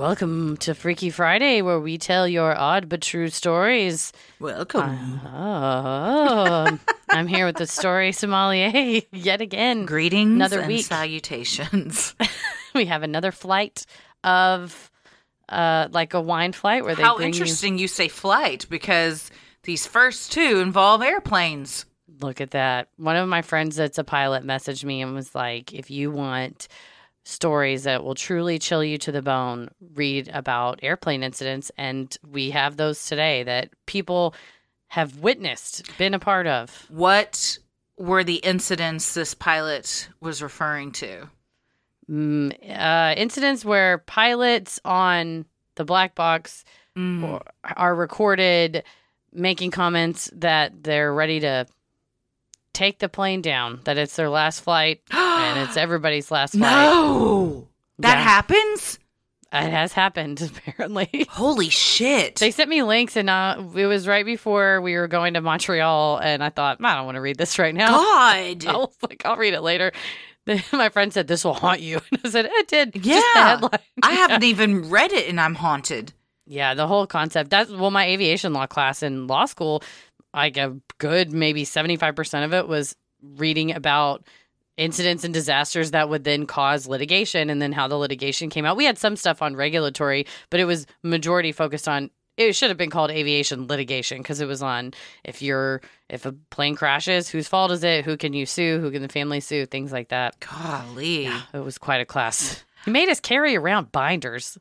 Welcome to Freaky Friday, where we tell your odd but true stories. Welcome. Oh, I'm here with the story sommelier yet again. Greetings Another and week. salutations. We have another flight of, uh, like a wine flight where they How interesting you say flight because these first two involve airplanes. Look at that. One of my friends that's a pilot messaged me and was like, "If you want." Stories that will truly chill you to the bone. Read about airplane incidents, and we have those today that people have witnessed, been a part of. What were the incidents this pilot was referring to? mm, uh, incidents where pilots on the black box Mm. are recorded making comments that they're ready to take the plane down, that it's their last flight and it's everybody's last flight. no, that Yeah. happens. It has happened, apparently. Holy shit! They sent me links, and uh, it was right before we were going to Montreal, and I thought, I don't want to read this right now. God, I was like, I'll read it later. Then My friend said, This will haunt you. And I said, It did. Just the Yeah. headline. I haven't even read it, and I'm haunted. Yeah, the whole concept. That's well, my aviation law class in law school, like a good maybe seventy five percent of it was reading about incidents and disasters that would then cause litigation, and then how the litigation came out. We had some stuff on regulatory, but it was majority focused on. It should have been called aviation litigation because it was on if you're if a plane crashes, whose fault is it? Who can you sue? Who can the family sue? Things like that. Golly, It was quite a class. He made us carry around binders.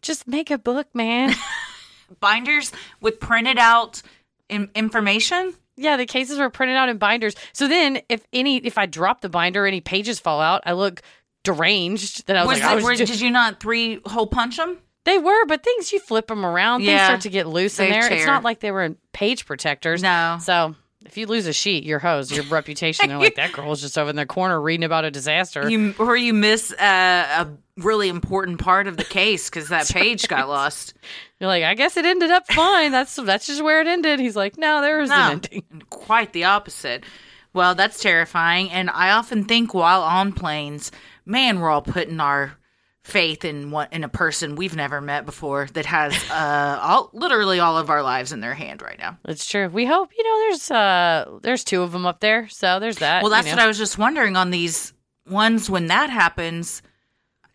Just make a book, man. binders with printed out in- information. Yeah, the cases were printed out in binders. So then, if any, if I drop the binder, any pages fall out, I look deranged. That I was, Was like, I was were- ju- did you not three hole punch them? they were, but things you flip them around, things start to get loose in they there. It's not like they were page protectors. No. So if you lose a sheet, you're hosed. Your reputation. They're like that girl's just over in the corner reading about a disaster. You or you miss uh, a really important part of the case because that page got lost. You're like, I guess it ended up fine. That's that's just where it ended. He's like, no, there was an ending. quite the opposite. Well, that's terrifying, and I often think while on planes, man, we're all putting our faith in what in a person we've never met before that has uh all literally all of our lives in their hand right now. It's true. We hope you know. There's uh, there's two of them up there, so there's that. Well, that's you know. what I was just wondering on these ones when that happens.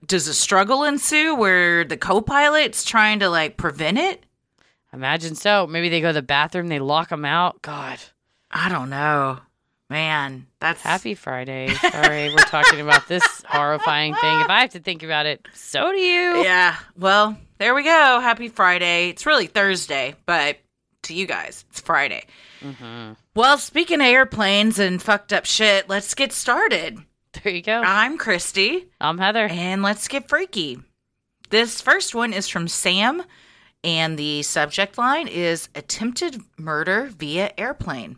Does a struggle ensue where the co-pilot's trying to like prevent it? Imagine so. Maybe they go to the bathroom, they lock them out. God, I don't know. Man, that's happy Friday. Sorry, we're talking about this horrifying thing. If I have to think about it, so do you. Yeah. Well, there we go. Happy Friday. It's really Thursday, but to you guys, it's Friday. Mm-hmm. Well, speaking of airplanes and fucked up shit, let's get started. There you go. I'm Christy, I'm Heather. and let's get freaky. This first one is from Sam, and the subject line is attempted murder via airplane.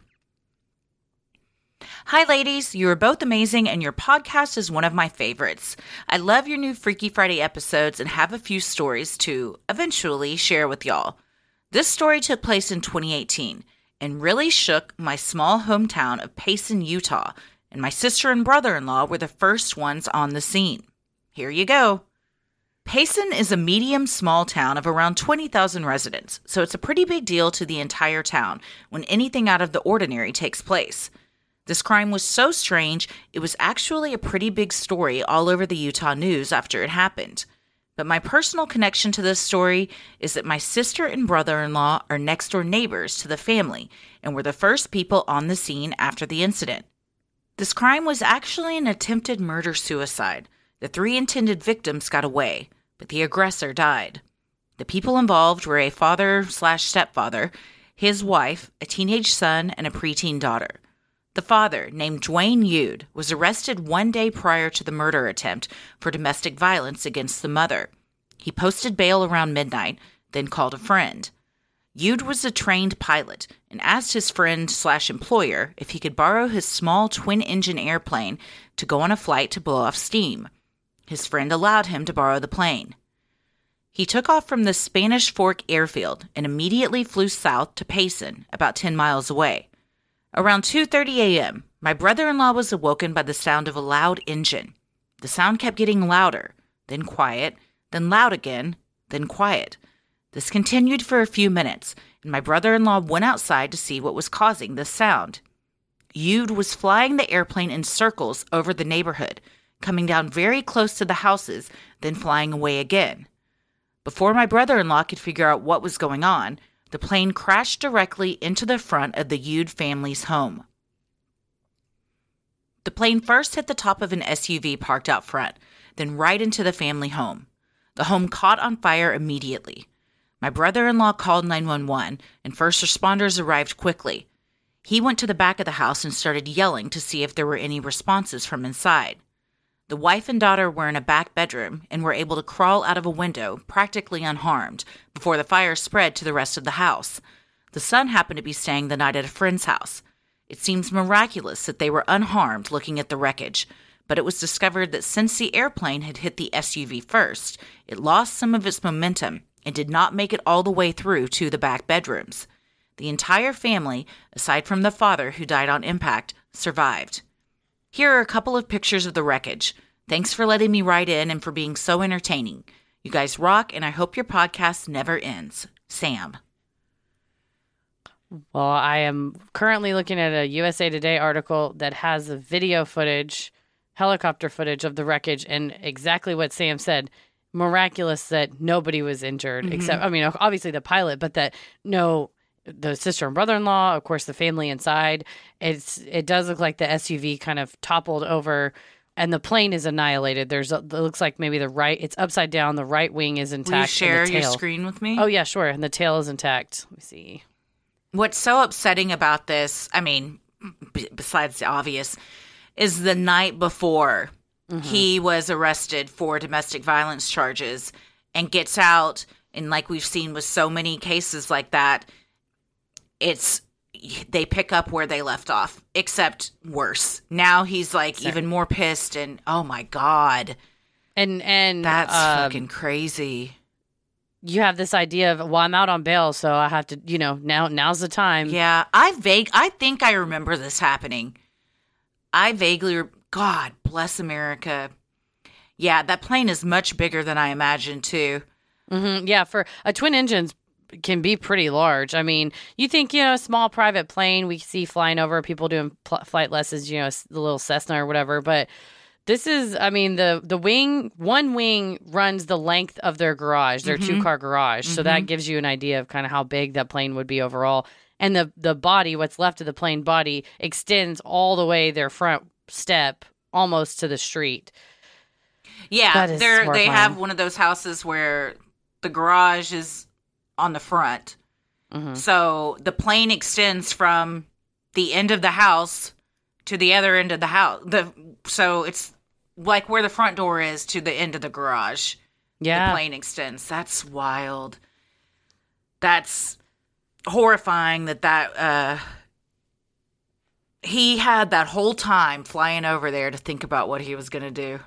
Hi, ladies. You are both amazing, and your podcast is one of my favorites. I love your new Freaky Friday episodes and have a few stories to eventually share with y'all. This story took place in 2018 and really shook my small hometown of Payson, Utah, and my sister and brother in law were the first ones on the scene. Here you go. Payson is a medium small town of around 20,000 residents, so it's a pretty big deal to the entire town when anything out of the ordinary takes place. This crime was so strange, it was actually a pretty big story all over the Utah news after it happened. But my personal connection to this story is that my sister and brother in law are next door neighbors to the family and were the first people on the scene after the incident. This crime was actually an attempted murder suicide. The three intended victims got away, but the aggressor died. The people involved were a father slash stepfather, his wife, a teenage son, and a preteen daughter. The father, named Duane Youd, was arrested one day prior to the murder attempt for domestic violence against the mother. He posted bail around midnight, then called a friend. Youd was a trained pilot and asked his friend slash employer if he could borrow his small twin engine airplane to go on a flight to blow off steam. His friend allowed him to borrow the plane. He took off from the Spanish Fork airfield and immediately flew south to Payson, about 10 miles away. Around 2:30 a.m., my brother-in-law was awoken by the sound of a loud engine. The sound kept getting louder, then quiet, then loud again, then quiet. This continued for a few minutes, and my brother in law went outside to see what was causing this sound. Youd was flying the airplane in circles over the neighborhood, coming down very close to the houses, then flying away again. Before my brother in law could figure out what was going on, the plane crashed directly into the front of the Youd family's home. The plane first hit the top of an SUV parked out front, then right into the family home. The home caught on fire immediately. My brother in law called 911, and first responders arrived quickly. He went to the back of the house and started yelling to see if there were any responses from inside. The wife and daughter were in a back bedroom and were able to crawl out of a window, practically unharmed, before the fire spread to the rest of the house. The son happened to be staying the night at a friend's house. It seems miraculous that they were unharmed looking at the wreckage, but it was discovered that since the airplane had hit the SUV first, it lost some of its momentum and did not make it all the way through to the back bedrooms. The entire family, aside from the father who died on impact, survived. Here are a couple of pictures of the wreckage. Thanks for letting me write in and for being so entertaining. You guys rock, and I hope your podcast never ends. Sam. Well, I am currently looking at a USA Today article that has a video footage, helicopter footage of the wreckage, and exactly what Sam said miraculous that nobody was injured mm-hmm. except I mean obviously the pilot, but that no the sister and brother-in-law, of course the family inside. It's it does look like the SUV kind of toppled over and the plane is annihilated. There's a, it looks like maybe the right it's upside down, the right wing is intact. Will you share your screen with me? Oh yeah, sure. And the tail is intact. Let me see. What's so upsetting about this, I mean, b- besides the obvious, is the night before Mm-hmm. He was arrested for domestic violence charges and gets out. And like we've seen with so many cases like that, it's they pick up where they left off, except worse. Now he's like Sorry. even more pissed and oh my god. And and that's uh, fucking crazy. You have this idea of well, I'm out on bail, so I have to, you know, now now's the time. Yeah, I vague. I think I remember this happening. I vaguely God bless America. Yeah, that plane is much bigger than I imagined too. Mm-hmm. Yeah, for a twin engines can be pretty large. I mean, you think you know, a small private plane we see flying over people doing pl- flight lessons, you know, the little Cessna or whatever, but this is i mean the the wing one wing runs the length of their garage their mm-hmm. two car garage mm-hmm. so that mm-hmm. gives you an idea of kind of how big that plane would be overall and the the body what's left of the plane body extends all the way their front step almost to the street. Yeah, they they have one of those houses where the garage is on the front. Mm-hmm. So the plane extends from the end of the house to the other end of the house. The so it's like where the front door is to the end of the garage. Yeah. The plane extends. That's wild. That's horrifying that that uh he had that whole time flying over there to think about what he was going to do.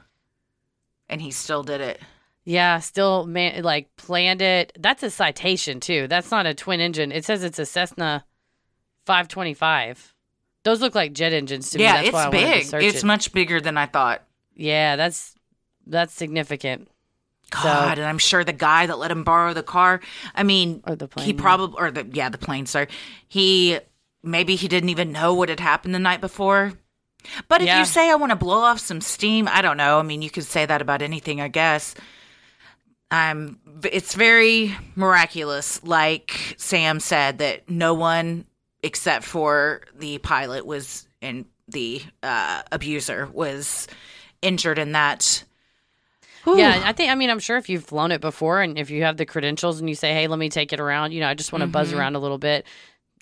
And he still did it. Yeah, still man like planned it. That's a citation too. That's not a twin engine. It says it's a Cessna 525. Those look like jet engines to yeah, me. Yeah, it's big. It's it. much bigger than I thought. Yeah, that's that's significant. God, so, and I'm sure the guy that let him borrow the car, I mean, or the plane, he probably or the yeah, the plane, sorry. He maybe he didn't even know what had happened the night before. But if yeah. you say I want to blow off some steam, I don't know. I mean, you could say that about anything, I guess. Um, it's very miraculous, like Sam said, that no one except for the pilot was and the uh, abuser was injured in that. Whew. Yeah, I think. I mean, I'm sure if you've flown it before, and if you have the credentials, and you say, "Hey, let me take it around," you know, I just want to mm-hmm. buzz around a little bit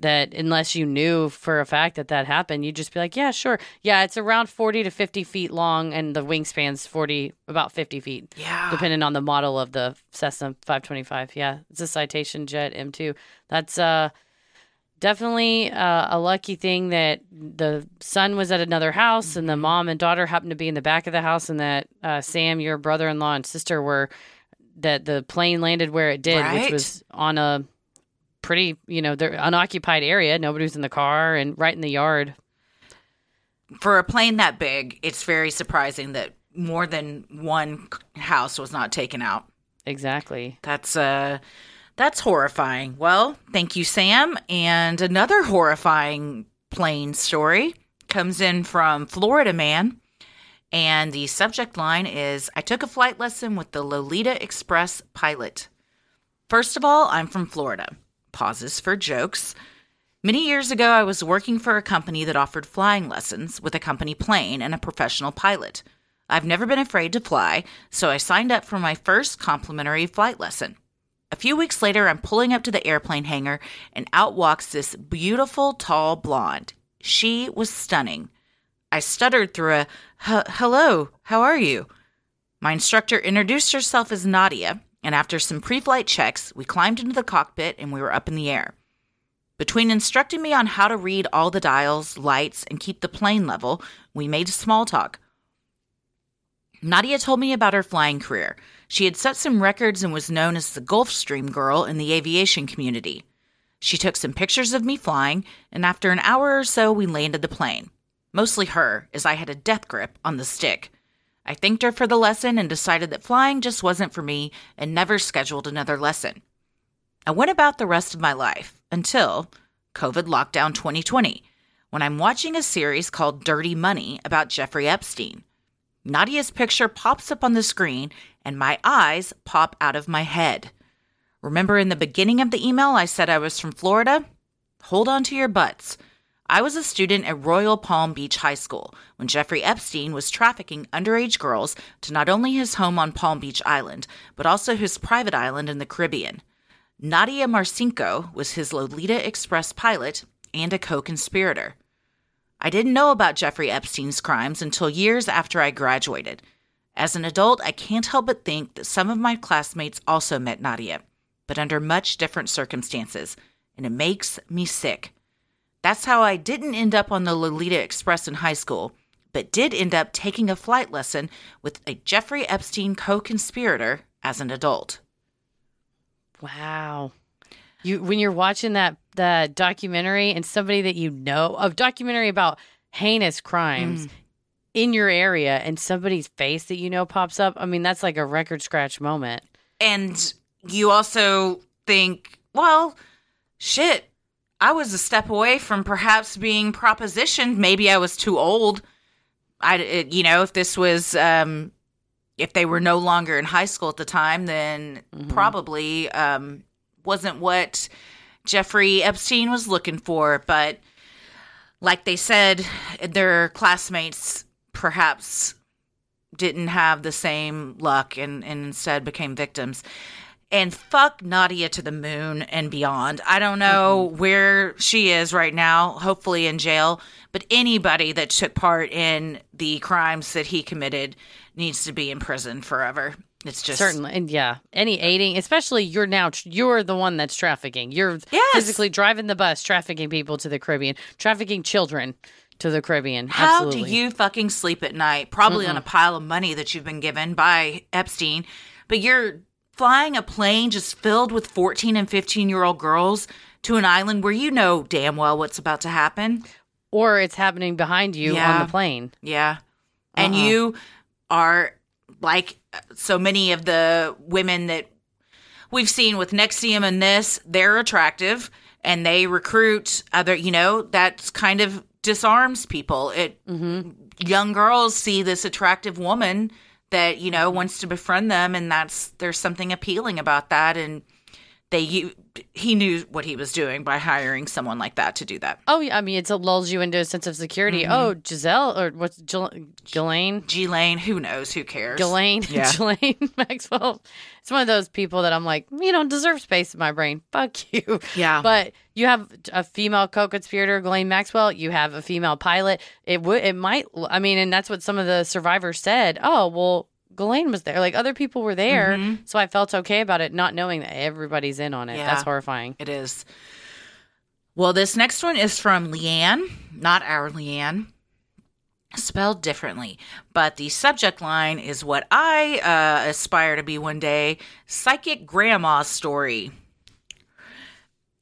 that unless you knew for a fact that that happened, you'd just be like, yeah, sure. Yeah, it's around 40 to 50 feet long and the wingspan's 40, about 50 feet. Yeah. Depending on the model of the Cessna 525. Yeah, it's a Citation Jet M2. That's uh, definitely uh, a lucky thing that the son was at another house and the mom and daughter happened to be in the back of the house and that uh, Sam, your brother in law and sister were, that the plane landed where it did, Right. which was on a pretty, you know, they're unoccupied area. Nobody was in the car and right in the yard. For a plane that big, it's very surprising that more than one house was not taken out. Exactly. That's uh that's horrifying. Well, thank you Sam. And another horrifying plane story comes in from Florida man. And the subject line is I took a flight lesson with the Lolita Express pilot. First of all, I'm from Florida. Pauses for jokes. Many years ago, I was working for a company that offered flying lessons with a company plane and a professional pilot. I've never been afraid to fly, so I signed up for my first complimentary flight lesson. A few weeks later, I'm pulling up to the airplane hangar, and out walks this beautiful, tall blonde. She was stunning. I stuttered through a, "H- hello, how are you? My instructor introduced herself as Nadia, and after some pre flight checks, we climbed into the cockpit and we were up in the air. Between instructing me on how to read all the dials, lights, and keep the plane level, we made small talk. Nadia told me about her flying career. She had set some records and was known as the Gulfstream girl in the aviation community. She took some pictures of me flying, and after an hour or so, we landed the plane. Mostly her, as I had a death grip on the stick. I thanked her for the lesson and decided that flying just wasn't for me and never scheduled another lesson. I went about the rest of my life until COVID lockdown 2020, when I'm watching a series called Dirty Money about Jeffrey Epstein. Nadia's picture pops up on the screen, and my eyes pop out of my head. Remember in the beginning of the email, I said I was from Florida? Hold on to your butts. I was a student at Royal Palm Beach High School when Jeffrey Epstein was trafficking underage girls to not only his home on Palm Beach Island, but also his private island in the Caribbean. Nadia Marcinko was his Lolita Express pilot and a co conspirator. I didn't know about Jeffrey Epstein's crimes until years after I graduated. As an adult, I can't help but think that some of my classmates also met Nadia, but under much different circumstances, and it makes me sick. That's how I didn't end up on the Lolita Express in high school, but did end up taking a flight lesson with a Jeffrey Epstein co conspirator as an adult. Wow. You when you're watching that that documentary and somebody that you know, a documentary about heinous crimes mm. in your area and somebody's face that you know pops up, I mean that's like a record scratch moment. And you also think, well, shit, I was a step away from perhaps being propositioned. Maybe I was too old. I, it- you know, if this was, um, if they were no longer in high school at the time, then probably um, wasn't what Jeffrey Epstein was looking for. But like they said, their classmates perhaps didn't have the same luck and, and instead became victims. And fuck Nadia to the moon and beyond. I don't know where she is right now, hopefully in jail, but anybody that took part in the crimes that he committed needs to be in prison forever. It's just Certainly, and yeah, any aiding, especially you're now you're the one that's trafficking. You're Yes. physically driving the bus, trafficking people to the Caribbean, trafficking children to the Caribbean. How Absolutely. do you fucking sleep at night? Probably on a pile of money that you've been given by Epstein, but you're flying a plane just filled with 14 and 15 year old girls to an island where you know damn well what's about to happen. or it's happening behind you Yeah. on the plane. Yeah. And Uh-uh. you are like so many of the women that we've seen with NXIVM and this, they're attractive and they recruit other, you know, that's kind of disarms people. It mm-hmm. young girls see this attractive woman that, you know, wants to befriend them and that's there's something appealing about that and they he knew what he was doing by hiring someone like that to do that. Oh, yeah. I mean, it lulls you into a sense of security. Mm-hmm. Oh, Giselle or what's Gil- Ghislaine? G Lane, who knows? Who cares? Ghislaine, Yeah. Ghislaine Maxwell. It's one of those people that I'm like, you don't deserve space in my brain. Fuck you. Yeah. But you have a female co-conspirator, Ghislaine Maxwell. You have a female pilot. It would, it might. I mean, and that's what some of the survivors said. Oh, well, Ghislaine was there. Like other people were there, so I felt okay about it, not knowing that everybody's in on it. Yeah. That's horrifying. It is. Well, this next one is from Leanne, not our Leanne, spelled differently. But the subject line is what I uh, aspire to be one day Psychic grandma Story.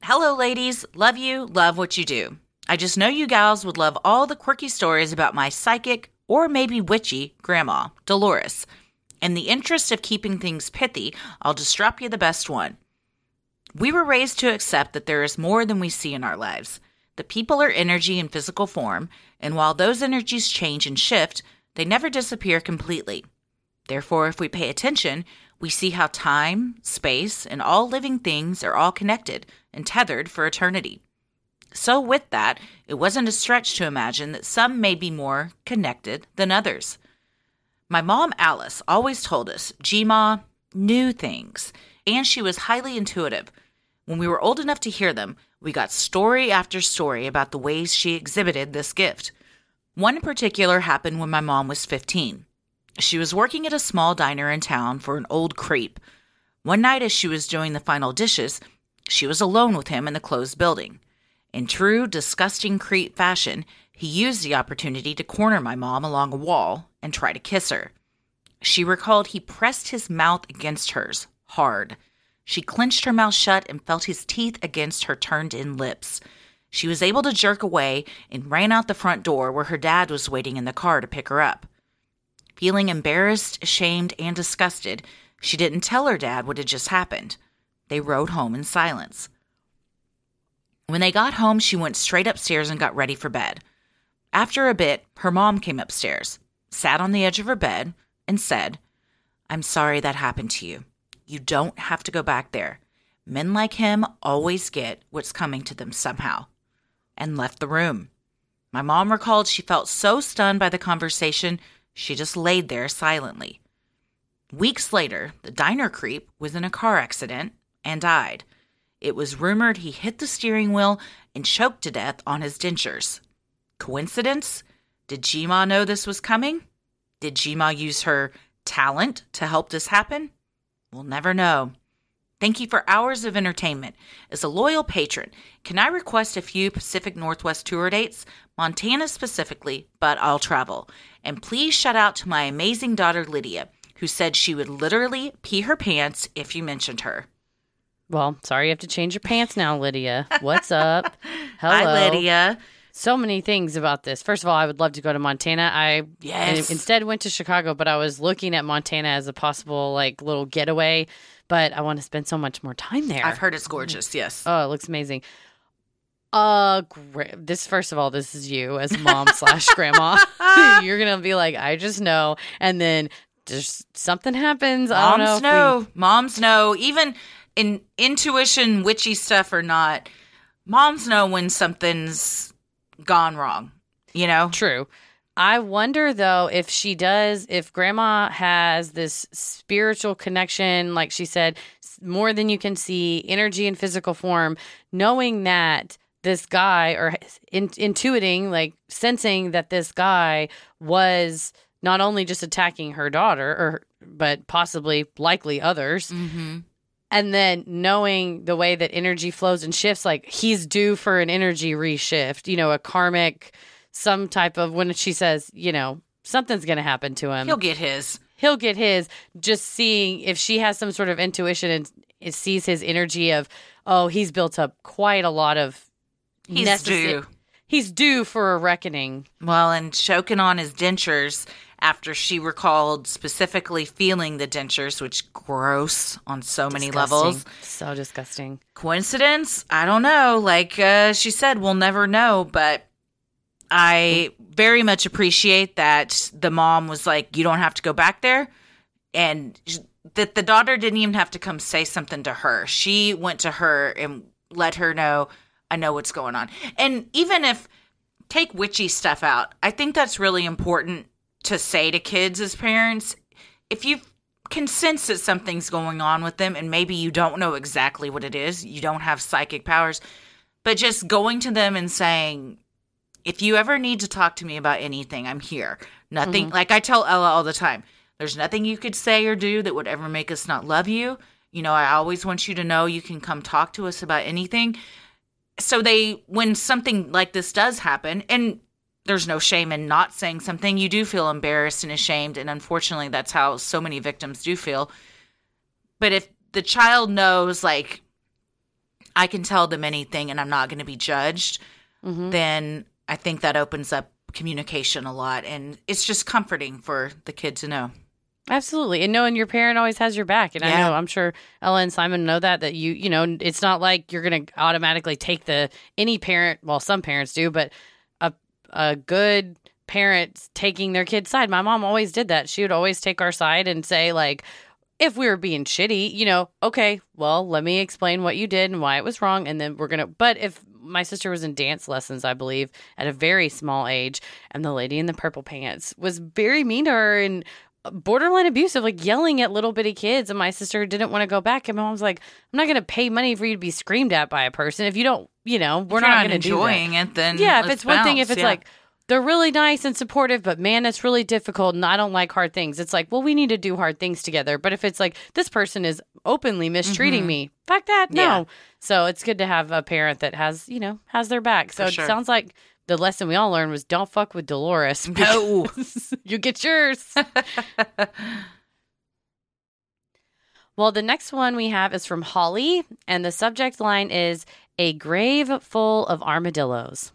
Hello, ladies. Love you. Love what you do. I just know you gals would love all the quirky stories about my psychic or maybe witchy grandma, Dolores. In the interest of keeping things pithy, I'll just drop you the best one. We were raised to accept that there is more than we see in our lives. The people are energy in physical form, and while those energies change and shift, they never disappear completely. Therefore, if we pay attention, we see how time, space, and all living things are all connected and tethered for eternity. So, with that, it wasn't a stretch to imagine that some may be more connected than others. My mom, Alice, always told us Gma knew things, and she was highly intuitive. When we were old enough to hear them, we got story after story about the ways she exhibited this gift. One in particular happened when my mom was 15. She was working at a small diner in town for an old creep. One night, as she was doing the final dishes, she was alone with him in the closed building. In true disgusting creep fashion, he used the opportunity to corner my mom along a wall and try to kiss her. She recalled he pressed his mouth against hers hard. She clenched her mouth shut and felt his teeth against her turned in lips. She was able to jerk away and ran out the front door where her dad was waiting in the car to pick her up. Feeling embarrassed, ashamed, and disgusted, she didn't tell her dad what had just happened. They rode home in silence. When they got home, she went straight upstairs and got ready for bed. After a bit, her mom came upstairs, sat on the edge of her bed, and said, I'm sorry that happened to you. You don't have to go back there. Men like him always get what's coming to them somehow. And left the room. My mom recalled she felt so stunned by the conversation, she just laid there silently. Weeks later, the diner creep was in a car accident and died. It was rumored he hit the steering wheel and choked to death on his dentures. Coincidence? Did Jima know this was coming? Did Jima use her talent to help this happen? We'll never know. Thank you for hours of entertainment. As a loyal patron, can I request a few Pacific Northwest tour dates? Montana specifically, but I'll travel. And please shout out to my amazing daughter Lydia, who said she would literally pee her pants if you mentioned her. Well, sorry you have to change your pants now, Lydia. What's up? Hello. Hi, Lydia. So many things about this. First of all, I would love to go to Montana. I Yes. instead went to Chicago, but I was looking at Montana as a possible like little getaway. But I want to spend so much more time there. I've heard it's gorgeous, yes. Oh, it looks amazing. Uh. This first of all, this is you as mom slash grandma. You're gonna be like, I just know, and then just something happens. I don't know. Moms if we- Moms know. Even in intuition, witchy stuff or not, moms know when something's gone wrong. You know? True. I wonder though if she does, if grandma has this spiritual connection, like she said, more than you can see, energy and physical form, knowing that this guy or in, intuiting, like sensing that this guy was not only just attacking her daughter, or but possibly likely others, Mm-hmm. And then knowing the way that energy flows and shifts like he's due for an energy reshift you know a karmic some type of when she says you know something's going to happen to him He'll get his. he'll get his just seeing if she has some sort of intuition and it sees his energy of oh he's built up quite a lot of He's necessa- due. he's due for a reckoning Well, and choking on his dentures after she recalled specifically feeling the dentures, which gross on so many levels. So disgusting Coincidence? I don't know. Like uh, she said, we'll never know. But I very much appreciate that the mom was like, "You don't have to go back there," and that the daughter didn't even have to come say something to her. She went to her and let her know, I know what's going on. And even if take witchy stuff out, I think that's really important to say to kids as parents. If you can sense that something's going on with them and maybe you don't know exactly what it is, you don't have psychic powers, but just going to them and saying, if you ever need to talk to me about anything, I'm here. Nothing, mm-hmm. like I tell Ella all the time, there's nothing you could say or do that would ever make us not love you. You know, I always want you to know you can come talk to us about anything. So they, when something like this does happen, and there's no shame in not saying something, you do feel embarrassed and ashamed. And unfortunately, that's how so many victims do feel. But if the child knows, like, I can tell them anything and I'm not going to be judged, mm-hmm. then I think that opens up communication a lot. And it's just comforting for the kid to know. Absolutely. And knowing your parent always has your back. And I know, I'm sure Ella and Simon know that, that you, you know, it's not like you're going to automatically take the, any parent, well, some parents do, but a, good parent taking their kid's side. My mom always did that. She would always take our side and say, like, if we were being shitty, you know, okay, well, let me explain what you did and why it was wrong. And then we're going to, but if my sister was in dance lessons, I believe, at a very small age, and the lady in the purple pants was very mean to her and borderline abusive, like yelling at little bitty kids. And my sister didn't want to go back. And my mom's like, I'm not going to pay money for you to be screamed at by a person. If you don't, you know, we're you're not, going to enjoying it. Then Yeah, if it's one thing, if it's yeah. like they're really nice and supportive, but man, it's really difficult and I don't like hard things. It's like, well, we need to do hard things together. But if it's like this person is openly mistreating me, fuck that. No. Mm-hmm. Yeah. So it's good to have a parent that has, you know, has their back. So For it sure. sounds like the lesson we all learned was don't fuck with Dolores. No. you get yours. well, the next one we have is from Holly, and the subject line is A Grave Full of Armadillos.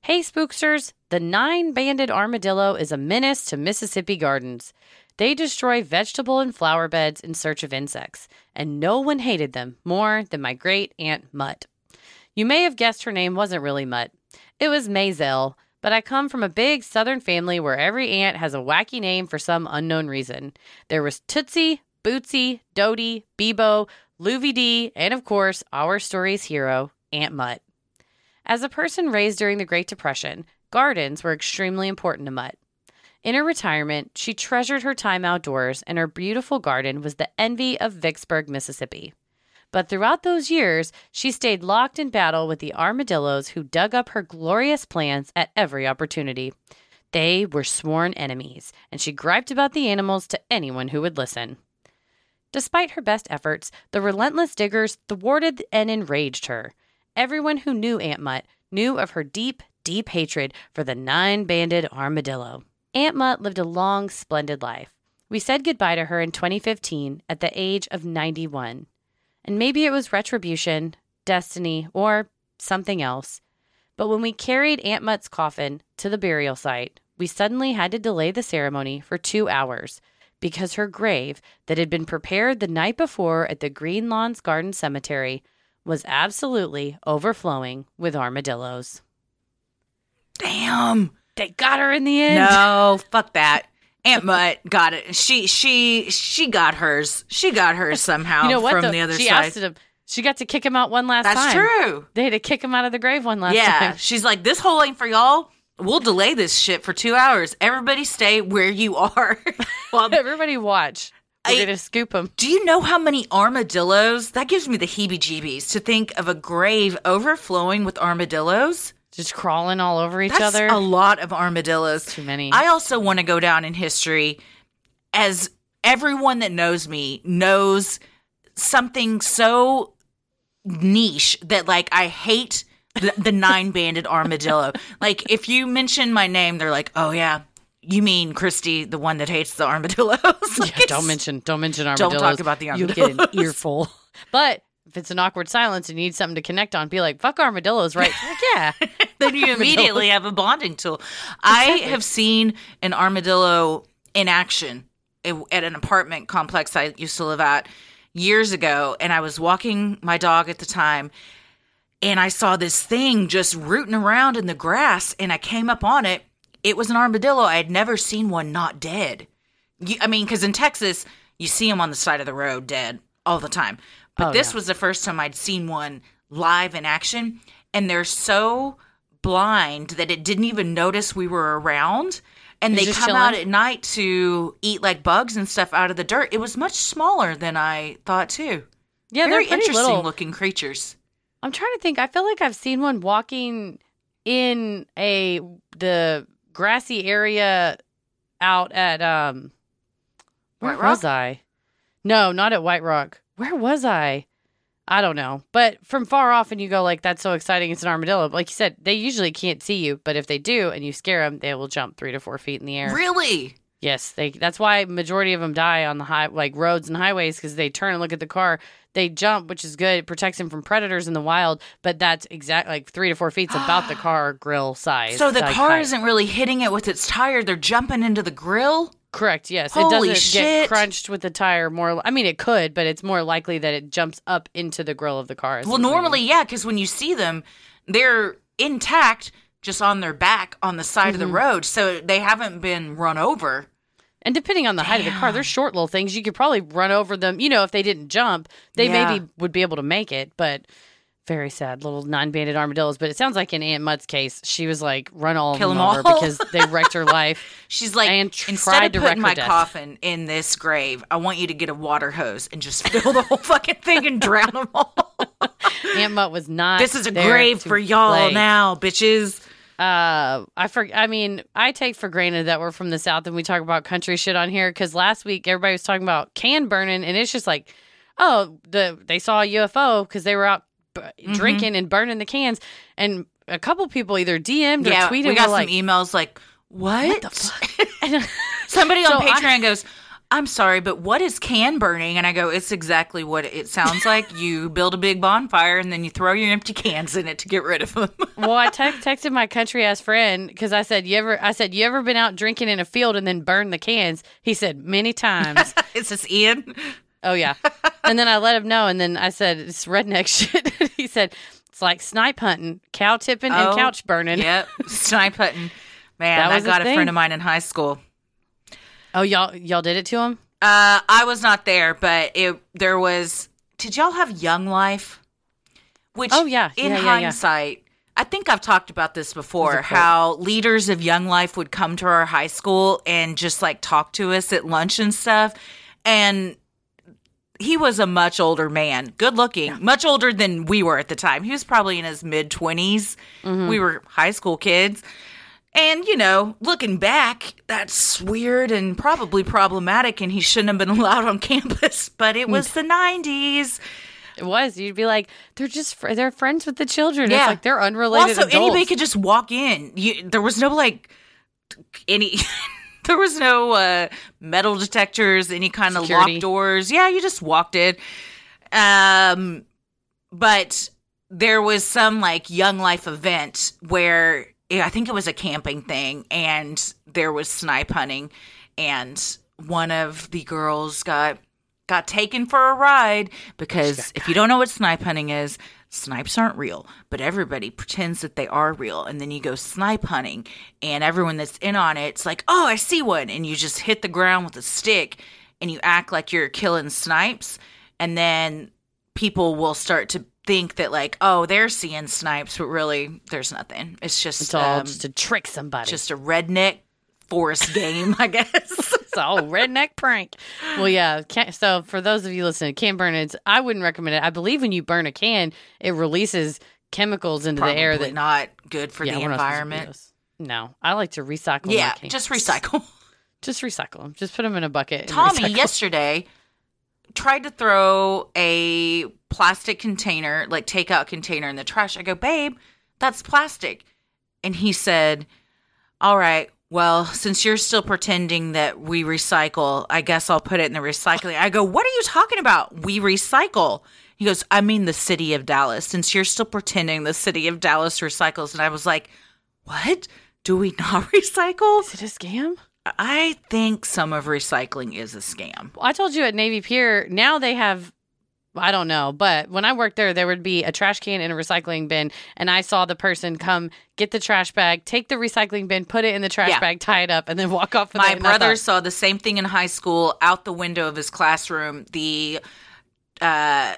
Hey, spooksters, the nine banded armadillo is a menace to Mississippi gardens. They destroy vegetable and flower beds in search of insects, and no one hated them more than my great aunt Mutt. You may have guessed her name wasn't really Mutt. It was Maisel, but I come from a big southern family where every aunt has a wacky name for some unknown reason. There was Tootsie, Bootsy, Dodie, Bebo, Louvy D, and of course, our story's hero, Aunt Mutt. As a person raised during the Great Depression, gardens were extremely important to Mutt. In her retirement, she treasured her time outdoors, and her beautiful garden was the envy of Vicksburg, Mississippi. But throughout those years, she stayed locked in battle with the armadillos who dug up her glorious plants at every opportunity. They were sworn enemies, and she griped about the animals to anyone who would listen. Despite her best efforts, the relentless diggers thwarted and enraged her. Everyone who knew Aunt Mutt knew of her deep, deep hatred for the nine banded armadillo. Aunt Mutt lived a long, splendid life. We said goodbye to her in 2015 at the age of 91. And maybe it was retribution, destiny, or something else. But when we carried Aunt Mutt's coffin to the burial site, we suddenly had to delay the ceremony for two hours because her grave, that had been prepared the night before at the Green Lawns Garden Cemetery, was absolutely overflowing with armadillos. Damn. They got her in the end. No, fuck that. Aunt Mutt got it. She she she got hers. She got hers somehow you know what? from though? the other she side. asked him. She got to kick him out one last That's time. That's true. They had to kick him out of the grave one last yeah. time. She's like, this hole ain't for y'all. We'll delay this shit for two hours. Everybody stay where you are. well, Everybody watch. We're I- gonna scoop them. do you know how many armadillos? That gives me the heebie jeebies to think of a grave overflowing with armadillos. Just crawling all over each That's other. a lot of armadillos. Too many. I also want to go down in history as everyone that knows me knows something so niche that like I hate the, the nine banded armadillo. like if you mention my name, they're like, "Oh yeah, you mean Christy, the one that hates the armadillos?" Like, Yeah, don't mention don't mention armadillos. Don't talk about the armadillos. You'll get an earful. But if it's an awkward silence and you need something to connect on, be like, fuck armadillos, right? like, yeah. then you immediately have a bonding tool. I have seen an armadillo in action at an apartment complex I used to live at years ago, and I was walking my dog at the time, and I saw this thing just rooting around in the grass, and I came up on it. It was an armadillo. I had never seen one not dead. You, I mean, because in Texas, you see them on the side of the road dead all the time. But Oh, this yeah. was the first time I'd seen one live in action, and they're so blind that it didn't even notice we were around. And they come out at night to eat like bugs and stuff out of the dirt. It was much smaller than I thought too. Yeah, Very they're pretty interesting little. looking creatures. I'm trying to think. I feel like I've seen one walking in a the grassy area out at um where White was I? No, not at White Rock. Where was I? I don't know. But from far off and you go like that's so exciting it's an armadillo. But like you said, they usually can't see you, but if they do and you scare them, they will jump 3 to 4 feet in the air. Really? Yes, they. That's why majority of them die on the high, like roads and highways, because they turn and look at the car. They jump, which is good. It protects them from predators in the wild. But that's exact like three to four feet's about the car grill size. So the like, car height. isn't really hitting it with its tire. They're jumping into the grill. correct. Yes, Holy it doesn't shit. get crunched with the tire. More, I mean, it could, but it's more likely that it jumps up into the grill of the car. Well, normally, yeah, because when you see them, they're intact, just on their back on the side of the Mm-hmm. road. So they haven't been run over. And depending on the height of the car, they're short little things. You could probably run over them. You know, if they didn't jump, they Yeah. maybe would be able to make it. But very sad little nine-banded armadillos. But it sounds like in Aunt Mutt's case, she was like run all of Kill them over all. because they wrecked her life. She's like, And instead tried of to wreck putting my death." coffin in this grave, I want you to get a water hose and just fill the whole fucking thing and drown them all. Aunt Mutt was not. this is a grave for y'all play. now, bitches. Uh, I for, I mean, I take for granted that we're from the south and we talk about country shit on here because last week everybody was talking about can burning, and it's just like, oh, the they saw a UFO because they were out b- Mm-hmm. drinking and burning the cans, and a couple people either DM'd or tweeted we got were like, some emails like, what? the and- Somebody on So I- Patreon goes, I'm sorry, but what is can burning? And I go, it's exactly what it sounds like. you build a big bonfire and then you throw your empty cans in it to get rid of them. well, I text texted my country ass friend because I said, you ever, I said, you ever been out drinking in a field and then burn the cans? He said many times. is this Ian? Oh yeah. and then I let him know, and then I said it's redneck shit. he said it's like snipe hunting, cow tipping, and Oh, couch burning. Yep. Snipe hunting. Man, That was a got a thing. friend of mine in high school. Oh y'all y'all did it to him? Uh, I was not there, but it there was. Did y'all have Young Life? Which, Oh, yeah. in Yeah, yeah, yeah. hindsight, I think I've talked about this before. How leaders of Young Life would come to our high school and just like talk to us at lunch and stuff, and he was a much older man, good looking, much older than we were at the time. He was probably in his mid 20s. Mm-hmm. We were high school kids. And, you know, looking back, that's weird and probably problematic, and he shouldn't have been allowed on campus, but it was the 90s. It was. You'd be like, they're just fr- they're friends with the children. Yeah. It's like they're unrelated. also, anybody could just walk in. You, there was no, like, any. There was no uh, metal detectors, any kind of locked doors. Yeah, you just walked in. Um, but there was some like young life event where I think it was a camping thing, and there was snipe hunting, and one of the girls got got taken for a ride because if you don't know what snipe hunting is, snipes aren't real, but everybody pretends that they are real. And then you go snipe hunting, and everyone that's in on it, it's like, oh, I see one. And you just hit the ground with a stick and you act like you're killing snipes. And then people will start to think that, like, oh, they're seeing snipes, but really there's nothing. It's just, It's all um, just to trick somebody. just a redneck forest game, I guess. it's all redneck prank. Well, yeah. So for those of you listening, can burn it's. I wouldn't recommend it. I believe when you burn a can, it releases chemicals into the air that not good for yeah, the we're not supposed to do environment. No, I like to recycle. Yeah, my cans. just recycle. Just recycle them. Just put them in a bucket. Tommy yesterday tried to throw a plastic container, like takeout container in the trash. I go, babe, that's plastic. And he said, All right, well, since you're still pretending that we recycle, I guess I'll put it in the recycling. I go, What are you talking about? We recycle. He goes, I mean the city of Dallas. Since you're still pretending the city of Dallas recycles. And I was like, What? Do we not recycle? Is it a scam? I think some of recycling is a scam. Well, I told you at Navy Pier, now they have I don't know. But when I worked there, there would be a trash can and a recycling bin. And I saw the person come get the trash bag, take the recycling bin, put it in the trash Yeah. bag, tie it up, and then walk off. My brother thought, saw the same thing in high school out the window of his classroom. The uh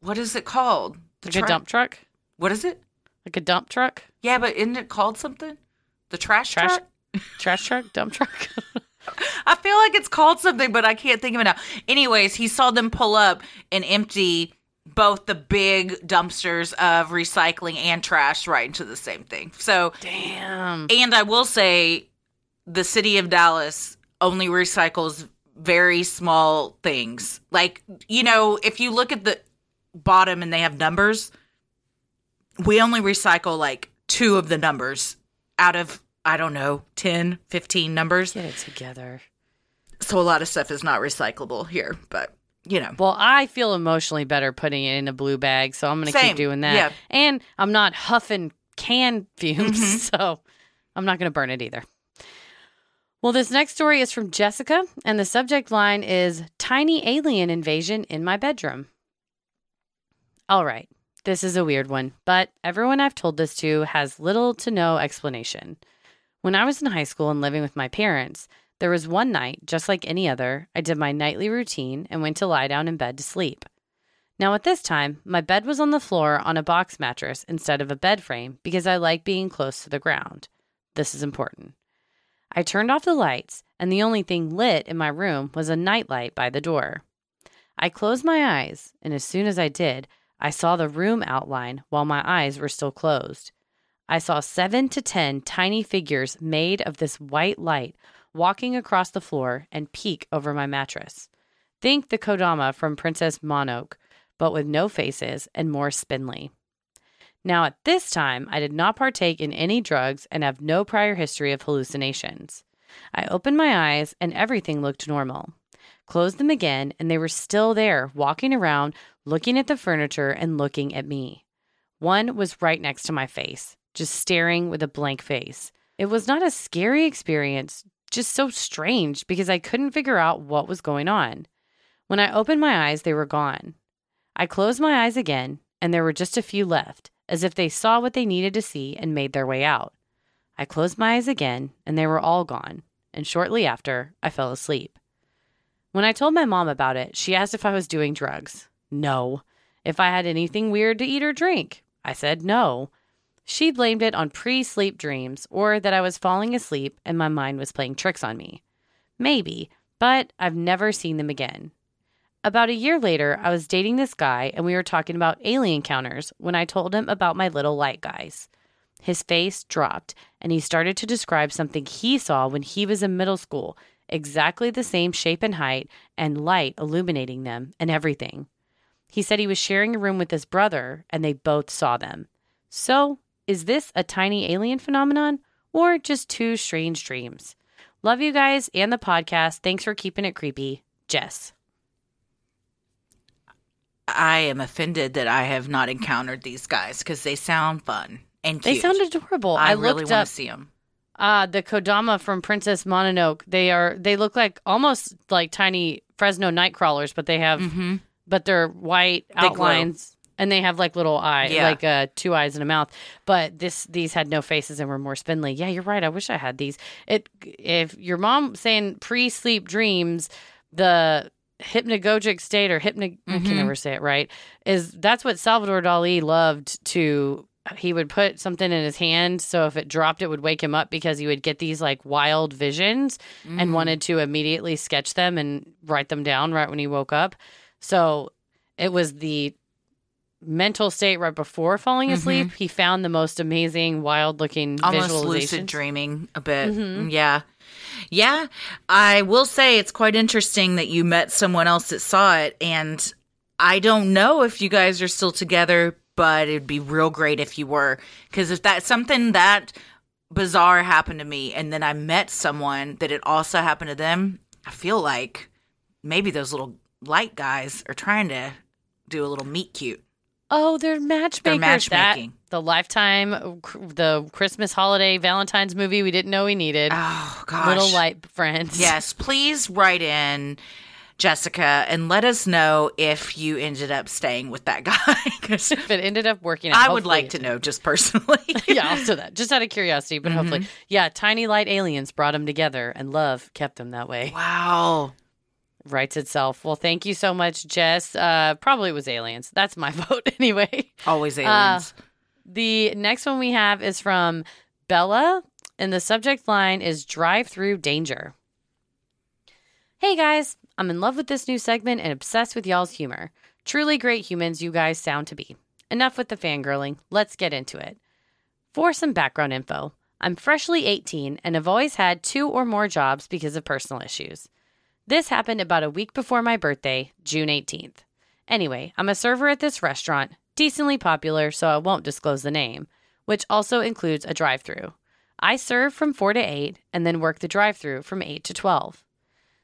what is it called? The like a dump truck? What is it? Like a dump truck? Yeah, but isn't it called something? The trash, Trash- truck? Trash truck? Dump truck? I feel like it's called something, but I can't think of it now. Anyways, he saw them pull up and empty both the big dumpsters of recycling and trash right into the same thing. So, Damn. and I will say, the city of Dallas only recycles very small things. Like, you know, if you look at the bottom and they have numbers, we only recycle like two of the numbers out of, I don't know, 10, 15 numbers. Get it together. So a lot of stuff is not recyclable here, but you know. Well, I feel emotionally better putting it in a blue bag, so I'm going to keep doing that. Yeah. And I'm not huffing can fumes, Mhm. so I'm not going to burn it either. Well, this next story is from Jessica, and the subject line is Tiny Alien Invasion in My Bedroom. All right, this is a weird one, but everyone I've told this to has little to no explanation. When I was in high school and living with my parents, there was one night, just like any other, I did my nightly routine and went to lie down in bed to sleep. Now, at this time, my bed was on the floor on a box mattress instead of a bed frame because I like being close to the ground. This is important. I turned off the lights, and the only thing lit in my room was a nightlight by the door. I closed my eyes, and as soon as I did, I saw the room outline while my eyes were still closed. I saw seven to ten tiny figures made of this white light walking across the floor and peek over my mattress. Think the Kodama from Princess Mononoke, but with no faces and more spindly. Now, at this time, I did not partake in any drugs and have no prior history of hallucinations. I opened my eyes and everything looked normal. Closed them again, and they were still there, walking around, looking at the furniture and looking at me. One was right next to my face, just staring with a blank face. It was not a scary experience, just so strange because I couldn't figure out what was going on. When I opened my eyes, they were gone. I closed my eyes again, and there were just a few left, as if they saw what they needed to see and made their way out. I closed my eyes again, and they were all gone, and shortly after, I fell asleep. When I told my mom about it, she asked if I was doing drugs. No. If I had anything weird to eat or drink, I said no. She blamed it on pre sleep dreams or that I was falling asleep and my mind was playing tricks on me. Maybe, but I've never seen them again. About a year later, I was dating this guy and we were talking about alien encounters when I told him about my little light guys. His face dropped and he started to describe something he saw when he was in middle school, exactly the same shape and height and light illuminating them and everything. He said he was sharing a room with his brother and they both saw them. So, is this a tiny alien phenomenon or just two strange dreams? Love you guys and the podcast. Thanks for keeping it creepy. Jess. I am offended that I have not encountered these guys because they sound fun and They sound adorable. I, I, really looked want up to see them. uh the Kodama from Princess Mononoke. They are they look like almost like tiny Fresno night crawlers, but they have hmm but they're white They outlines and they have like little eyes, Yeah. like uh, two eyes and a mouth. But this these had no faces and were more spindly. Yeah, you're right. I wish I had these. It if your mom saying pre sleep dreams, the hypnagogic state or hypno I Mhm. can never say it right is that's what Salvador Dali loved to. He would put something in his hand, so if it dropped, it would wake him up because he would get these like wild visions Mm-hmm. and wanted to immediately sketch them and write them down right when he woke up. So it was the mental state right before falling asleep. He found the most amazing, wild looking Mm-hmm. almost lucid dreaming a bit. Mhm. Yeah. Yeah. I will say it's quite interesting that you met someone else that saw it. And I don't know if you guys are still together, but it'd be real great if you were. Because if that's something that bizarre happened to me and then I met someone that it also happened to them, I feel like maybe those little light guys are trying to do a little meet cute. Oh, they're matchmakers. matchmaking. That the Lifetime, the Christmas holiday Valentine's movie we didn't know we needed. Oh, gosh. Little light friends. Yes, please write in Jessica, and let us know if you ended up staying with that guy. 'Cause If it ended up working out, I would like to know just personally. yeah, I'll that. Just out of curiosity, but hopefully. Mm-hmm. Yeah, tiny light aliens brought them together and love kept them that way. Wow. Writes itself. Well, thank you so much, Jess. Uh, probably was aliens. That's my vote anyway. Always aliens. The next one we have is from Bella, and the subject line is drive through danger. Hey guys, I'm in love with this new segment and obsessed with y'all's humor. Truly great humans you guys sound to be. Enough with the fangirling. Let's get into it. For some background info, I'm freshly 18 and have always had two or more jobs because of personal issues. This happened about a week before my birthday, June 18th. Anyway, I'm a server at this restaurant, decently popular, so I won't disclose the name, which also includes a drive through. I serve from 4 to 8 and then work the drive through from 8 to 12.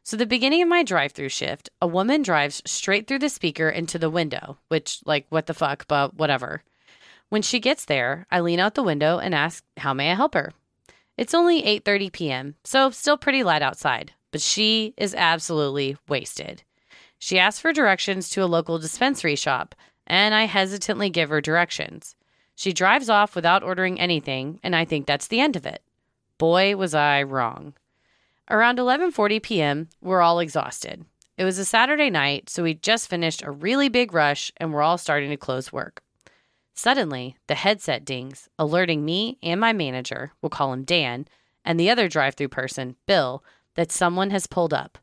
So, the beginning of my drive through shift, a woman drives straight through the speaker into the window, which, like, what the fuck, but whatever. When she gets there, I lean out the window and ask, "How may I help her?" It's only 8:30 p.m., so still pretty light outside, but she is absolutely wasted. She asks for directions to a local dispensary shop, and I hesitantly give her directions. She drives off without ordering anything, and I think that's the end of it. Boy, was I wrong. Around 11:40 p.m., we're all exhausted. It was a Saturday night, so we just finished a really big rush and we're all starting to close work. Suddenly, the headset dings, alerting me and my manager, we'll call him Dan, and the other drive-through person, Bill, that someone has pulled up.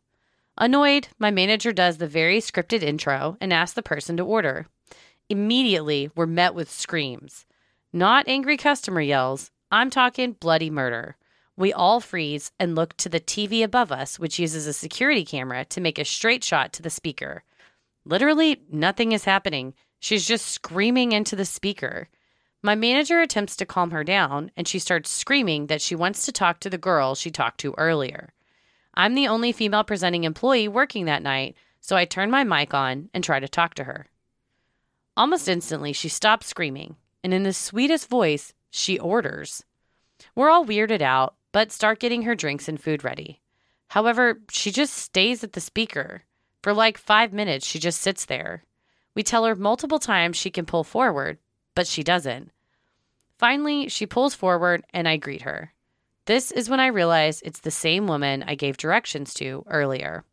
Annoyed, my manager does the very scripted intro and asks the person to order. Immediately, we're met with screams. Not angry customer yells, I'm talking bloody murder. We all freeze and look to the TV above us, which uses a security camera to make a straight shot to the speaker. Literally, nothing is happening. She's just screaming into the speaker. My manager attempts to calm her down, and she starts screaming that she wants to talk to the girl she talked to earlier. I'm the only female presenting employee working that night, so I turn my mic on and try to talk to her. Almost instantly, she stops screaming, and in the sweetest voice, she orders. We're all weirded out, but start getting her drinks and food ready. However, she just stays at the speaker. For like five minutes, she just sits there. We tell her multiple times she can pull forward, but she doesn't. Finally, she pulls forward, and I greet her. This is when I realize it's the same woman I gave directions to earlier.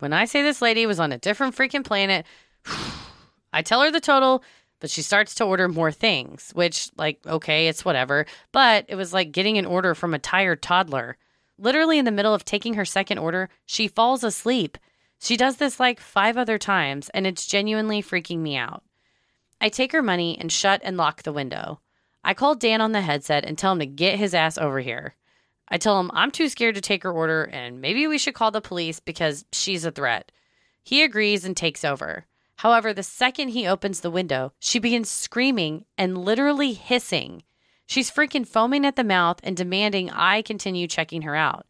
When I say this lady was on a different freaking planet, I tell her the total, but she starts to order more things, which, like, okay, it's whatever. But it was like getting an order from a tired toddler. Literally, in the middle of taking her second order, she falls asleep. She does this like five other times, and it's genuinely freaking me out. I take her money and shut and lock the window. I call Dan on the headset and tell him to get his ass over here. I tell him I'm too scared to take her order and maybe we should call the police because she's a threat. He agrees and takes over. However, the second he opens the window, she begins screaming and literally hissing. She's freaking foaming at the mouth and demanding I continue checking her out.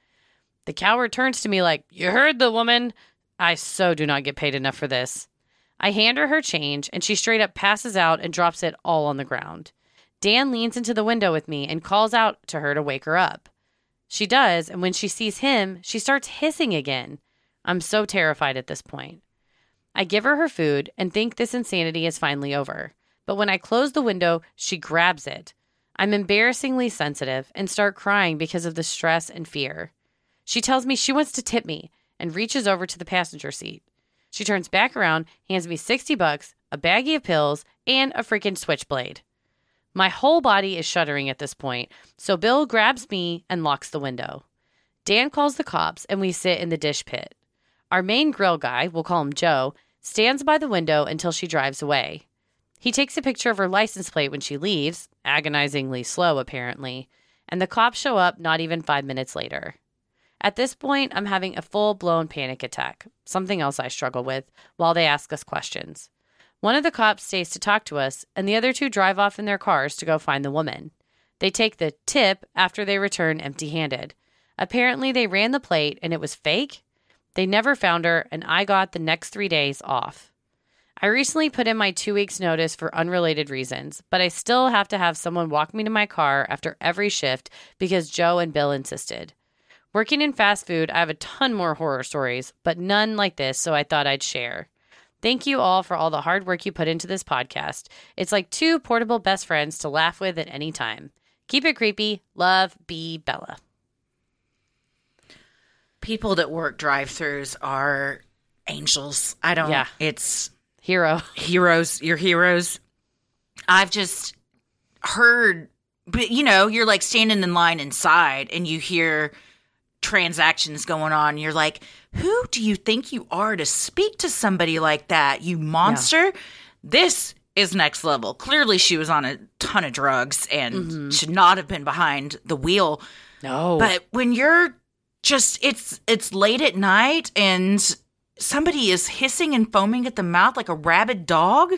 The coward turns to me like, You heard the woman. I so do not get paid enough for this. I hand her her change and she straight up passes out and drops it all on the ground. Dan leans into the window with me and calls out to her to wake her up. She does, and when she sees him, she starts hissing again. I'm so terrified at this point. I give her her food and think this insanity is finally over. But when I close the window, she grabs it. I'm embarrassingly sensitive and start crying because of the stress and fear. She tells me she wants to tip me and reaches over to the passenger seat. She turns back around, hands me 60 bucks, a baggie of pills, and a freaking switchblade. My whole body is shuddering at this point, so Bill grabs me and locks the window. Dan calls the cops and we sit in the dish pit. Our main grill guy, we'll call him Joe, stands by the window until she drives away. He takes a picture of her license plate when she leaves, agonizingly slow apparently, and the cops show up not even five minutes later. At this point, I'm having a full blown panic attack, something else I struggle with, while they ask us questions. One of the cops stays to talk to us, and the other two drive off in their cars to go find the woman. They take the tip after they return empty handed. Apparently, they ran the plate and it was fake. They never found her, and I got the next three days off. I recently put in my two weeks' notice for unrelated reasons, but I still have to have someone walk me to my car after every shift because Joe and Bill insisted. Working in fast food, I have a ton more horror stories, but none like this, so I thought I'd share. Thank you all for all the hard work you put into this podcast. It's like two portable best friends to laugh with at any time. Keep it creepy. Love, B. Bella. People that work drive-throughs are angels. I don't. Yeah. It's Hero. heroes. Your heroes. I've just heard, but you know, you're like standing in line inside, and you hear transactions going on. You're like, who do you think you are to speak to somebody like that? You monster. This is next level. Clearly, she was on a ton of drugs and mm-hmm. should not have been behind the wheel. No. But when you're just it's it's late at night and somebody is hissing and foaming at the mouth like a rabid dog.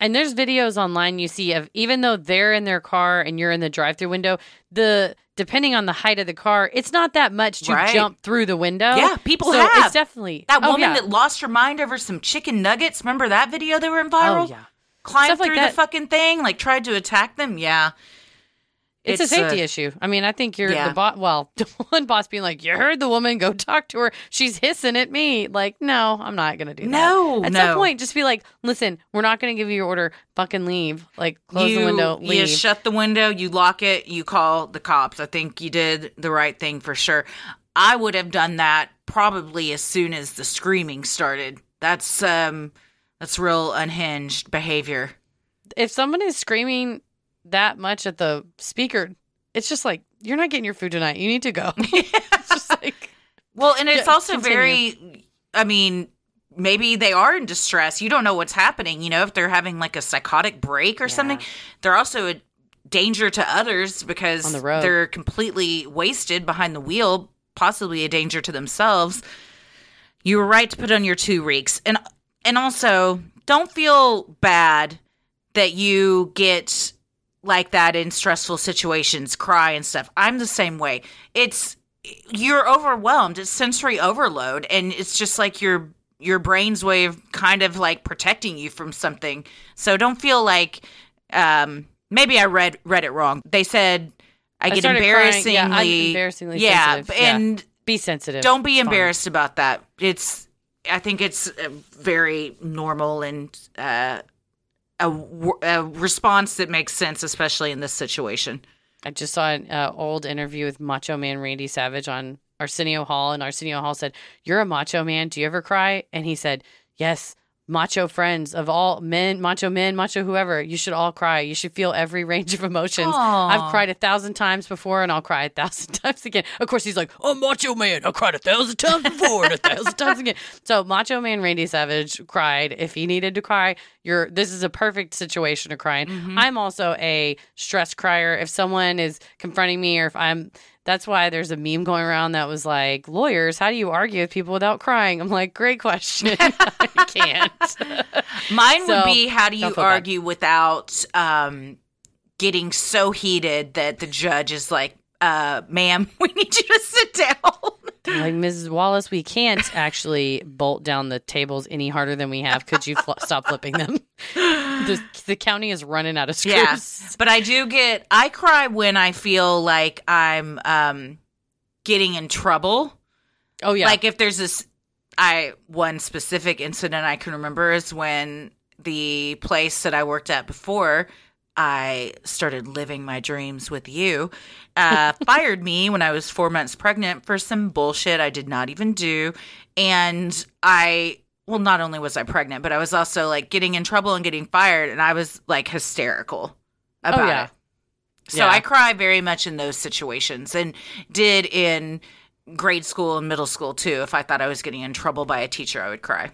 And there's videos online you see of even though they're in their car and you're in the drive-through window, the depending on the height of the car, it's not that much to Right. jump through the window. Yeah, people so have. It's definitely That oh, woman yeah. that lost her mind over some chicken nuggets. Remember that video that went viral? Oh yeah. Climbed like through that. the fucking thing, like tried to attack them. Yeah. It's, a safety uh, issue. I mean, I think you're yeah. the boss. Well, one boss being like, "You heard the woman. Go talk to her. She's hissing at me." Like, no, I'm not gonna do that. No, At no. some point, just be like, "Listen, we're not gonna give you your order. Fucking leave. Like, close you, the window. You shut the window, you lock it, you call the cops. I think you did the right thing for sure. I would have done that probably as soon as the screaming started. That's um that's real unhinged behavior. if someone is screaming that much at the speaker, it's just like you're not getting your food tonight. You need to go. it's just like Well, and it's Yeah, also continue. very I mean, maybe they are in distress. You don't know what's happening, you know, if they're having like a psychotic break or something. They're also a danger to others because the they're completely wasted behind the wheel, possibly a danger to themselves. You were right to put on your two reeks. And and also, don't feel bad that you get like that in stressful situations, cry and stuff. I'm the same way. It's you're overwhelmed. It's sensory overload and it's just like your your brain's way of kind of like protecting you from something. So don't feel like um maybe I read read it wrong. They said I, I get crying. embarrassingly Yeah, I'm embarrassingly yeah, sensitive. Yeah. and be sensitive. don't be It's fine. embarrassed about that. It's I think it's uh, very normal and uh, a, a response that makes sense, especially in this situation. I just saw an uh, old interview with Macho Man Randy Savage on Arsenio Hall, and Arsenio Hall said, "You're a macho man. Do you ever cry?" And he said, "Yes." Macho friends of all men, macho men, macho whoever, you should all cry. You should feel every range of emotions. Aw. I've cried a thousand times before, and I'll cry a thousand times again. Of course, he's like, "I'm macho man. I cried a thousand times before and a thousand times again." So, macho man Randy Savage cried if he needed to cry. You're this is a perfect situation to cry in. Mm-hmm. I'm also a stress crier. If someone is confronting me, or if I'm that's why there's a meme going around that was like, lawyers, how do you argue with people without crying? I'm like, great question. I can't. Mine So, would be how do you don't bad. argue without um, getting so heated that the judge is like, uh, ma'am, we need you to sit down. Like, Mrs. Wallace, we can't actually bolt down the tables any harder than we have. Could you fl- stop flipping them? the, the county is running out of screws. Yeah. But I do get I cry when I feel like I'm um getting in trouble. Oh, yeah. Like if there's this I one specific incident I can remember is when the place that I worked at before I started living my dreams with you. Uh, fired me when I was four months pregnant for some bullshit I did not even do. And I, well, not only was I pregnant, but I was also like getting in trouble and getting fired. And I was like hysterical about Oh, yeah. it. So Yeah. I cry very much in those situations and did in grade school and middle school too. If I thought I was getting in trouble by a teacher, I would cry.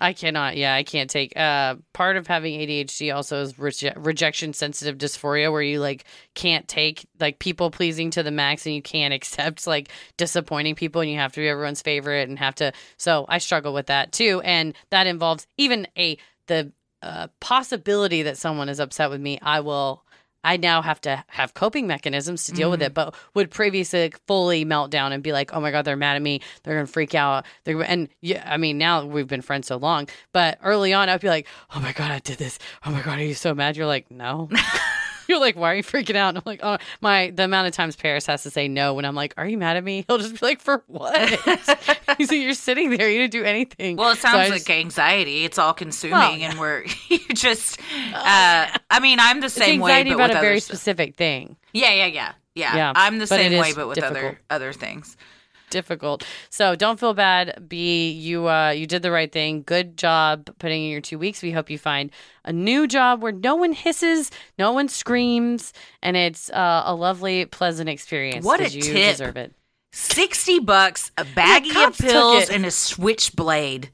I cannot. Yeah, I can't take. Uh, part of having ADHD also is reje- rejection sensitive dysphoria, where you like can't take like people pleasing to the max, and you can't accept like disappointing people, and you have to be everyone's favorite, and have to. So I struggle with that too, and that involves even a the uh, possibility that someone is upset with me. I will. I now have to have coping mechanisms to deal with mm. it, but would previously fully melt down and be like, "Oh my god, they're mad at me. They're gonna freak out." They're and yeah, I mean, now we've been friends so long, but early on, I'd be like, "Oh my god, I did this. Oh my god, are you so mad?" You're like, "No, You're like, why are you freaking out? And I'm like, oh, my the amount of times Paris has to say no when I'm like, are you mad at me? He'll just be like, for what? He's like, you're sitting there, you didn't do anything. Well, it sounds I like just- anxiety. It's all consuming, Well, yeah. And we're you just. Uh, I mean, I'm the same way, but about with a very stuff. specific thing. Yeah, yeah, yeah, yeah. Yeah, I'm the same way, but with difficult. other other things. Difficult. So don't feel bad. B, you uh, you did the right thing. Good job putting in your two weeks. We hope you find a new job where no one hisses, no one screams, and it's uh, a lovely, pleasant experience. What a you tip. deserve it. Sixty bucks, a baggie of pills, and a switchblade.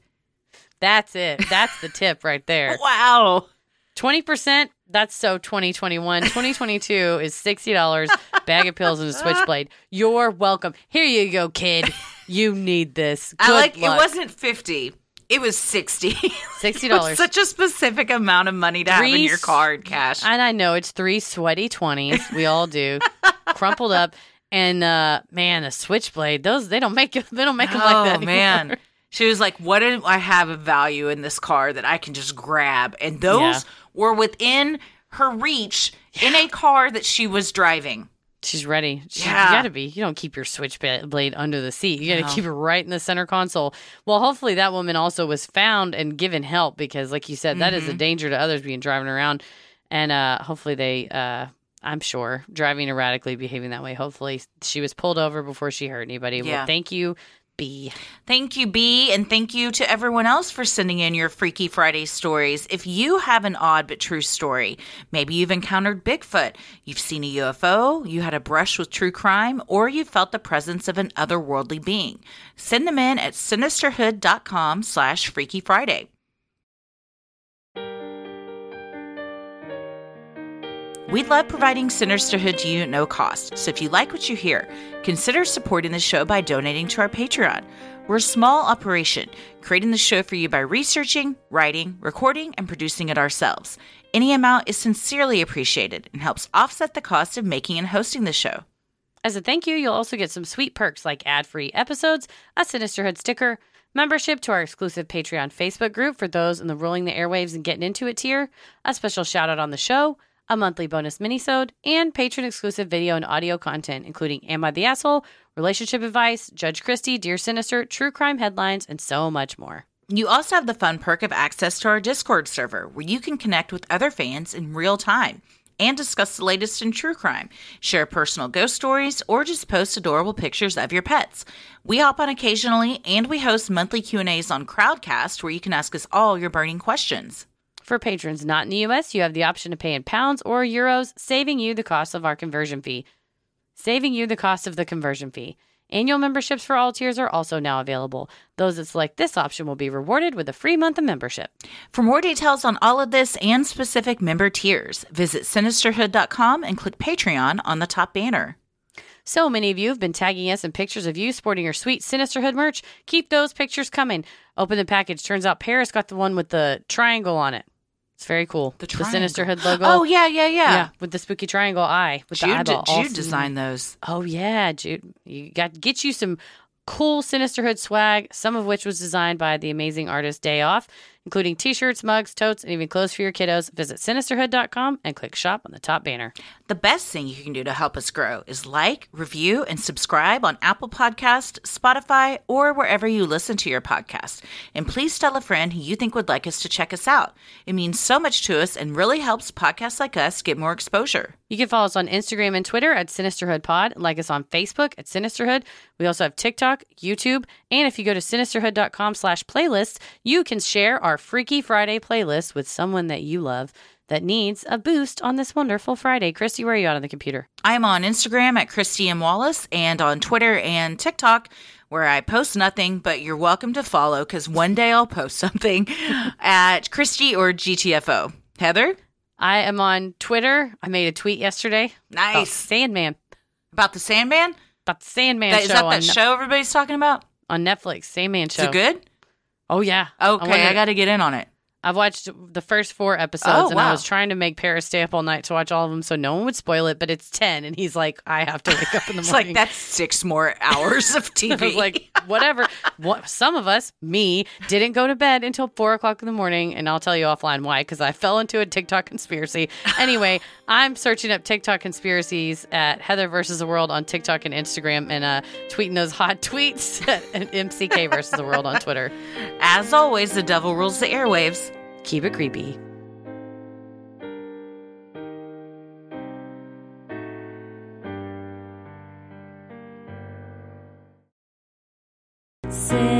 That's it. That's the tip right there. Wow. Twenty percent. That's so 2021. 2022 is sixty dollars, bag of pills and a switchblade. You're welcome. Here you go, kid. You need this. Good I like luck. it wasn't fifty. It was sixty. sixty It was dollars. such a specific amount of money to have in Three your card cash. And I know it's three sweaty twenties. We all do, crumpled up. And uh, man, a switchblade. Those they don't make they don't make them like that. oh anymore. man. She was like, "What do I have of value in this car that I can just grab?" And those. Were within her reach in a car that she was driving. She's ready. She, Yeah. You got to be. You don't keep your switchblade under the seat. You got to No. keep it right in the center console. Well, hopefully that woman also was found and given help because, like you said, that is a Mhm. danger to others being driving around. And uh, hopefully they, uh, I'm sure, driving erratically, behaving that way. Hopefully she was pulled over before she hurt anybody. Yeah. Well, thank you, B. Thank you, B, and thank you to everyone else for sending in your Freaky Friday stories. If you have an odd but true story, maybe you've encountered Bigfoot, you've seen a UFO, you had a brush with true crime, or you felt the presence of an otherworldly being, send them in at sinisterhood.com slash Freaky Friday. We love providing Sinisterhood to you at no cost, so if you like what you hear, consider supporting the show by donating to our Patreon. We're a small operation, creating the show for you by researching, writing, recording, and producing it ourselves. Any amount is sincerely appreciated and helps offset the cost of making and hosting the show. As a thank you, you'll also get some sweet perks like ad free episodes, a Sinisterhood sticker, membership to our exclusive Patreon Facebook group for those in the Rolling the Airwaves and Getting Into It tier, a special shout out on the show, a monthly bonus minisode, and patron exclusive video and audio content, including Am I the Asshole, relationship advice, Judge Christy, Dear Sinister, true crime headlines, and so much more. You also have the fun perk of access to our Discord server, where you can connect with other fans in real time and discuss the latest in true crime, share personal ghost stories, or just post adorable pictures of your pets. We hop on occasionally, and we host monthly Q&As on Crowdcast, where you can ask us all your burning questions. For patrons not in the US, you have the option to pay in pounds or euros, saving you the cost of our conversion fee. Saving you the cost of the conversion fee. Annual memberships for all tiers are also now available. Those that select this option will be rewarded with a free month of membership. For more details on all of this and specific member tiers, visit sinisterhood.com and click Patreon on the top banner. So many of you have been tagging us in pictures of you sporting your sweet Sinisterhood merch. Keep those pictures coming. Open the package. Turns out Paris got the one with the triangle on it. It's very cool. The, the. Sinisterhood logo. Oh, yeah, yeah, yeah. yeah, with the spooky triangle eye with the Jude, eyeball. all Jude designed those. Oh yeah, Jude. You got get you some cool Sinisterhood swag, some of which was designed by the amazing artist Day Off, including t-shirts, mugs, totes, and even clothes for your kiddos. Visit sinisterhood.com and click shop on the top banner. The best thing you can do to help us grow is like, review, and subscribe on Apple Podcast, Spotify, or wherever you listen to your podcast. And please tell a friend who you think would like us to check us out. It means so much to us and really helps podcasts like us get more exposure. You can follow us on Instagram and Twitter at Sinisterhood Pod, like us on Facebook at Sinisterhood. We also have TikTok, YouTube, and if you go to sinisterhood.com slash playlists, you can share our Freaky Friday playlist with someone that you love that needs a boost on this wonderful Friday. Christy, where are you on the computer? I'm on Instagram at Christy M. Wallace and on Twitter and TikTok where I post nothing, but you're welcome to follow because one day I'll post something at Christy or GTFO. Heather? I am on Twitter. I made a tweet yesterday. About Nice. Sandman. About the Sandman? About the Sandman That, show, is that that show everybody's talking about? on Netflix. Sandman show. Is it good? Oh yeah. Okay, I, got to get in on it. I've watched the first four episodes, Oh, and I was trying to make Paris stay up all night to watch all of them, so no one would spoil it. But it's ten, and he's like, "I have to wake up in the It's morning." like that's six more hours of TV. I was like, whatever. What, some of us, me, didn't go to bed until four o'clock in the morning, and I'll tell you offline why, because I fell into a TikTok conspiracy. Anyway, I'm searching up TikTok conspiracies at Heather versus the World on TikTok and Instagram, and uh, tweeting those hot tweets at MCK versus the World on Twitter. As always, the devil rules the airwaves. Keep it creepy. Sinister